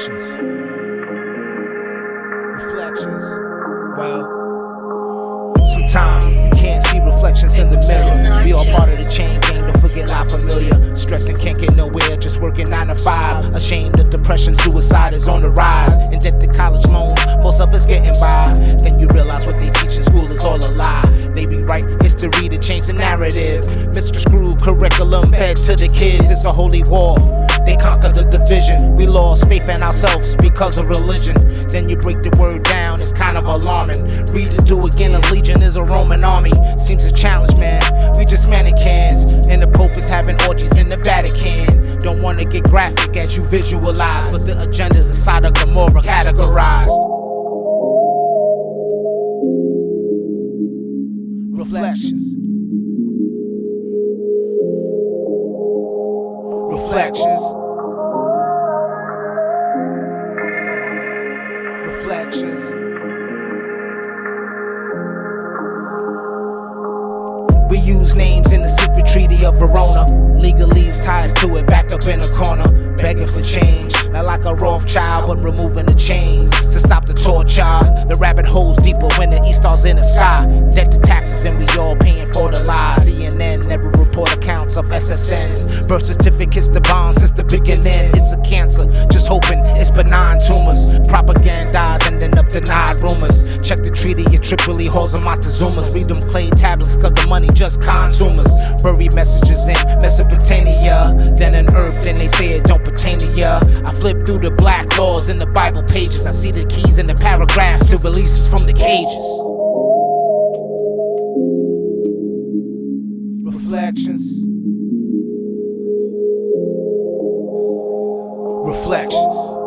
Reflections. Reflections. Well, sometimes you can't see reflections in the mirror. We all part of the chain gang, don't forget life familiar. Stressing can't get nowhere, just working 9 to 5. Ashamed of depression, suicide is on the rise. In debt to college loans, most of us getting by. Then you realize what they teach in school is all a lie. They rewrite history to change the narrative. Mr. Screw curriculum fed to the kids, it's a holy war. They conquer the division. We lost faith in ourselves because of religion. Then you break the word down, it's kind of alarming. Read it, do again, a legion is a Roman army. Seems a challenge, man. We just mannequins. And the Pope is having orgies in the Vatican. Don't wanna get graphic as you visualize, but the agenda's inside of Gomorrah categorized. Reflections. Reflections. We use names in the secret treaty of Verona. Legalese ties to it, backed up in a corner, begging for change. Not like a Rothschild, but removing the chains to stop the torture. The rabbit holes deeper when the E stars in the sky. Debt Birth the bonds since the beginning. It's a cancer, just hoping it's benign tumors. Propagandize and end up denied rumors. Check the treaty in Tripoli, halls of Montezuma's. Read them clay tablets, cause the money just consumers. Bury messages in Mesopotamia, then in Earth, then they say it don't pertain to ya. I flip through the black laws in the Bible pages. I see the keys in the paragraphs to releases from the cages. Reflections.